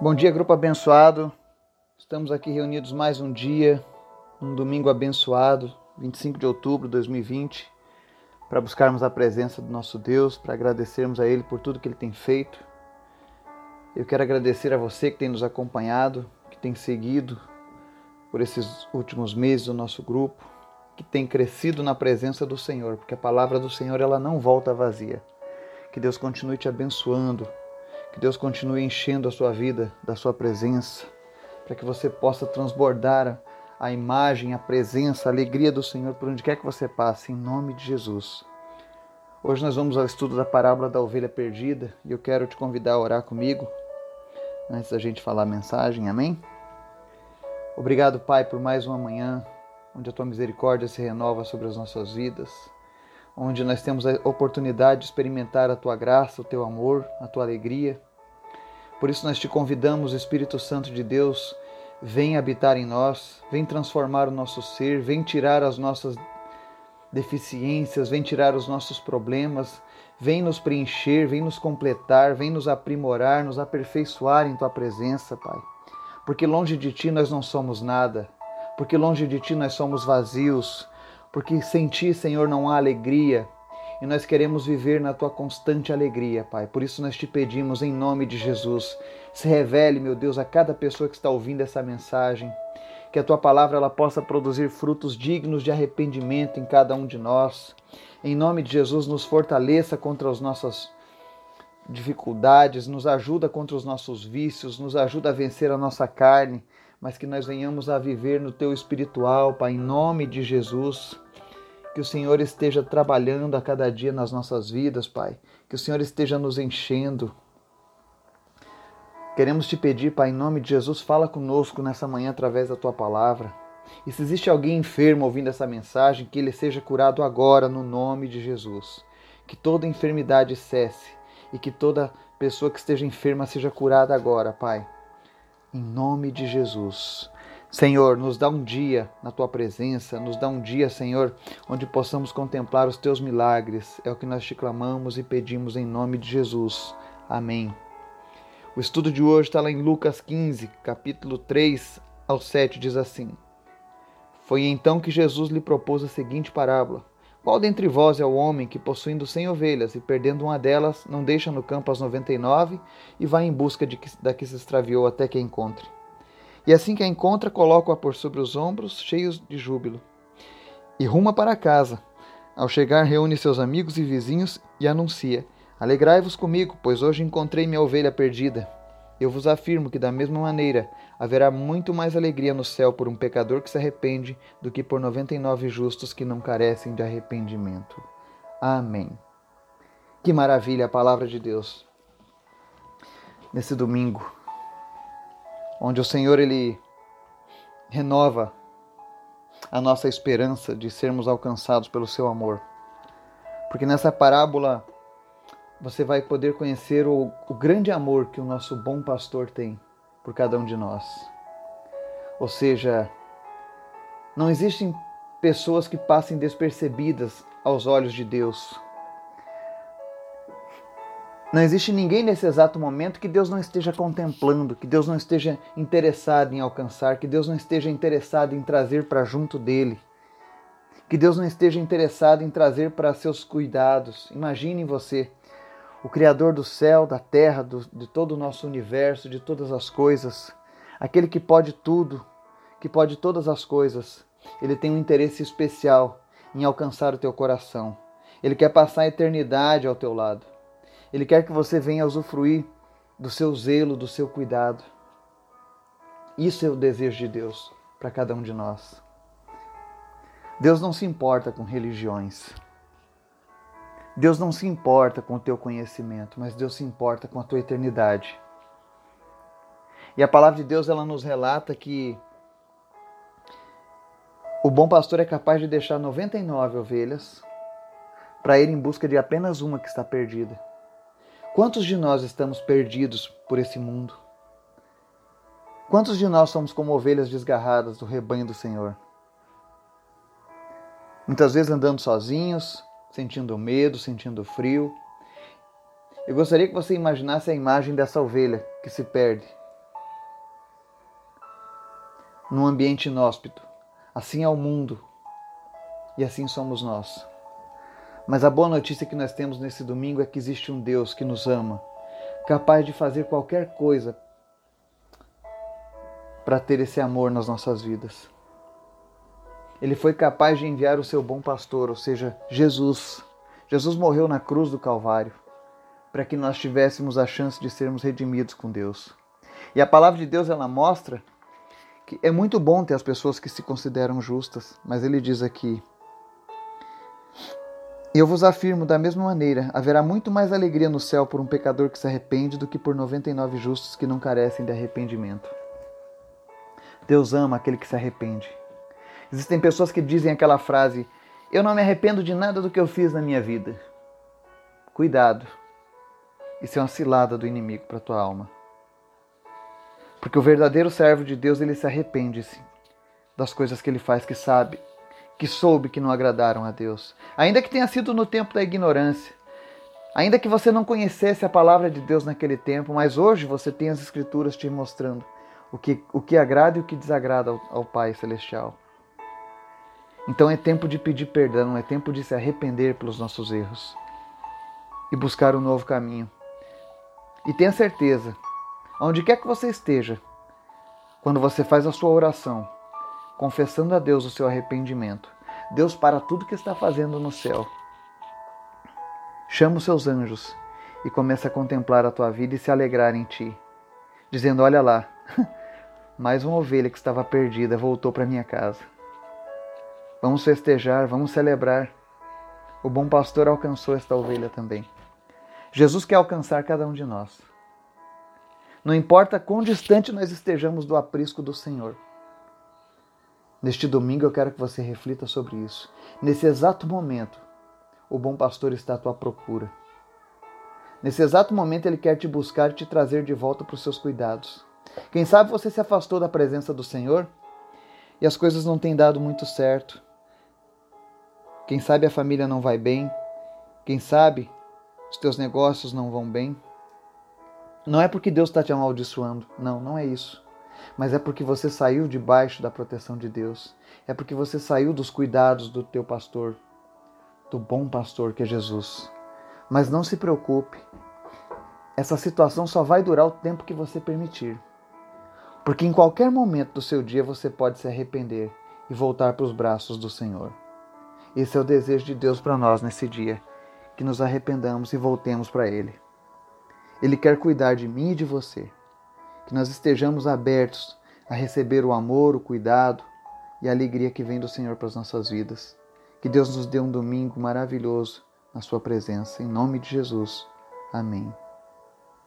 Bom dia, grupo abençoado. Estamos aqui reunidos mais um dia, um domingo abençoado, 25 de outubro de 2020, para buscarmos a presença do nosso Deus, para agradecermos a Ele por tudo que Ele tem feito. Eu quero agradecer a você que tem nos acompanhado, que tem seguido por esses últimos meses o nosso grupo, que tem crescido na presença do Senhor, porque a palavra do Senhor ela não volta vazia. Que Deus continue te abençoando que Deus continue enchendo a sua vida da sua presença, para que você possa transbordar a imagem, a presença, a alegria do Senhor por onde quer que você passe, em nome de Jesus. Hoje nós vamos ao estudo da parábola da ovelha perdida e eu quero te convidar a orar comigo antes da gente falar a mensagem, amém? Obrigado, Pai, por mais uma manhã onde a tua misericórdia se renova sobre as nossas vidas onde nós temos a oportunidade de experimentar a tua graça, o teu amor, a tua alegria. Por isso nós te convidamos, Espírito Santo de Deus, vem habitar em nós, vem transformar o nosso ser, vem tirar as nossas deficiências, vem tirar os nossos problemas, vem nos preencher, vem nos completar, vem nos aprimorar, nos aperfeiçoar em tua presença, Pai. Porque longe de ti nós não somos nada, porque longe de ti nós somos vazios, porque sem ti, Senhor, não há alegria. E nós queremos viver na tua constante alegria, Pai. Por isso nós te pedimos em nome de Jesus, se revele, meu Deus, a cada pessoa que está ouvindo essa mensagem, que a tua palavra ela possa produzir frutos dignos de arrependimento em cada um de nós. Em nome de Jesus, nos fortaleça contra as nossas dificuldades, nos ajuda contra os nossos vícios, nos ajuda a vencer a nossa carne, mas que nós venhamos a viver no teu espiritual, Pai, em nome de Jesus. Que o Senhor esteja trabalhando a cada dia nas nossas vidas, Pai. Que o Senhor esteja nos enchendo. Queremos te pedir, Pai, em nome de Jesus, fala conosco nessa manhã através da tua palavra. E se existe alguém enfermo ouvindo essa mensagem, que ele seja curado agora no nome de Jesus. Que toda enfermidade cesse e que toda pessoa que esteja enferma seja curada agora, Pai. Em nome de Jesus. Senhor, nos dá um dia na tua presença, nos dá um dia, Senhor, onde possamos contemplar os teus milagres. É o que nós te clamamos e pedimos em nome de Jesus. Amém. O estudo de hoje está lá em Lucas 15, capítulo 3 ao 7, diz assim: Foi então que Jesus lhe propôs a seguinte parábola: Qual dentre vós é o homem que, possuindo cem ovelhas e perdendo uma delas, não deixa no campo as noventa e nove e vai em busca de que, da que se extraviou até que a encontre? E assim que a encontra, coloca-a por sobre os ombros, cheios de júbilo. E ruma para casa. Ao chegar, reúne seus amigos e vizinhos e anuncia: Alegrai-vos comigo, pois hoje encontrei minha ovelha perdida. Eu vos afirmo que, da mesma maneira, haverá muito mais alegria no céu por um pecador que se arrepende do que por noventa e nove justos que não carecem de arrependimento. Amém. Que maravilha a palavra de Deus. Nesse domingo, onde o Senhor ele renova a nossa esperança de sermos alcançados pelo seu amor. Porque nessa parábola você vai poder conhecer o, o grande amor que o nosso bom pastor tem por cada um de nós. Ou seja, não existem pessoas que passem despercebidas aos olhos de Deus. Não existe ninguém nesse exato momento que Deus não esteja contemplando, que Deus não esteja interessado em alcançar, que Deus não esteja interessado em trazer para junto dele, que Deus não esteja interessado em trazer para seus cuidados. Imagine você, o Criador do céu, da terra, do, de todo o nosso universo, de todas as coisas, aquele que pode tudo, que pode todas as coisas, ele tem um interesse especial em alcançar o teu coração. Ele quer passar a eternidade ao teu lado. Ele quer que você venha usufruir do seu zelo, do seu cuidado. Isso é o desejo de Deus para cada um de nós. Deus não se importa com religiões. Deus não se importa com o teu conhecimento, mas Deus se importa com a tua eternidade. E a palavra de Deus ela nos relata que o bom pastor é capaz de deixar 99 ovelhas para ir em busca de apenas uma que está perdida. Quantos de nós estamos perdidos por esse mundo? Quantos de nós somos como ovelhas desgarradas do rebanho do Senhor? Muitas vezes andando sozinhos, sentindo medo, sentindo frio. Eu gostaria que você imaginasse a imagem dessa ovelha que se perde num ambiente inóspito. Assim é o mundo e assim somos nós. Mas a boa notícia que nós temos nesse domingo é que existe um Deus que nos ama, capaz de fazer qualquer coisa para ter esse amor nas nossas vidas. Ele foi capaz de enviar o seu bom pastor, ou seja, Jesus. Jesus morreu na cruz do Calvário para que nós tivéssemos a chance de sermos redimidos com Deus. E a palavra de Deus ela mostra que é muito bom ter as pessoas que se consideram justas, mas ele diz aqui: Eu vos afirmo da mesma maneira, haverá muito mais alegria no céu por um pecador que se arrepende do que por 99 justos que não carecem de arrependimento. Deus ama aquele que se arrepende. Existem pessoas que dizem aquela frase: Eu não me arrependo de nada do que eu fiz na minha vida. Cuidado, isso é uma cilada do inimigo para tua alma. Porque o verdadeiro servo de Deus, ele se arrepende-se das coisas que ele faz, que sabe, que soube que não agradaram a Deus. Ainda que tenha sido no tempo da ignorância, ainda que você não conhecesse a palavra de Deus naquele tempo, mas hoje você tem as Escrituras te mostrando o que, o que agrada e o que desagrada ao, ao Pai Celestial. Então é tempo de pedir perdão, é tempo de se arrepender pelos nossos erros e buscar um novo caminho. E tenha certeza, onde quer que você esteja, quando você faz a sua oração, confessando a Deus o seu arrependimento, Deus para tudo que está fazendo no céu. Chama os seus anjos e começa a contemplar a tua vida e se alegrar em ti, dizendo: Olha lá, mais uma ovelha que estava perdida voltou para minha casa. Vamos festejar, vamos celebrar. O bom pastor alcançou esta ovelha também. Jesus quer alcançar cada um de nós. Não importa quão distante nós estejamos do aprisco do Senhor. Neste domingo eu quero que você reflita sobre isso. Nesse exato momento, o bom pastor está à tua procura. Nesse exato momento, ele quer te buscar e te trazer de volta para os seus cuidados. Quem sabe você se afastou da presença do Senhor e as coisas não têm dado muito certo. Quem sabe a família não vai bem. Quem sabe os teus negócios não vão bem. Não é porque Deus está te amaldiçoando. Não, não é isso. Mas é porque você saiu debaixo da proteção de Deus. É porque você saiu dos cuidados do teu pastor, do bom pastor que é Jesus. Mas não se preocupe. Essa situação só vai durar o tempo que você permitir. Porque em qualquer momento do seu dia você pode se arrepender e voltar para os braços do Senhor. Esse é o desejo de Deus para nós nesse dia que nos arrependamos e voltemos para Ele. Ele quer cuidar de mim e de você, que nós estejamos abertos a receber o amor, o cuidado e a alegria que vem do Senhor para as nossas vidas. Que Deus nos dê um domingo maravilhoso na Sua presença. Em nome de Jesus. Amém.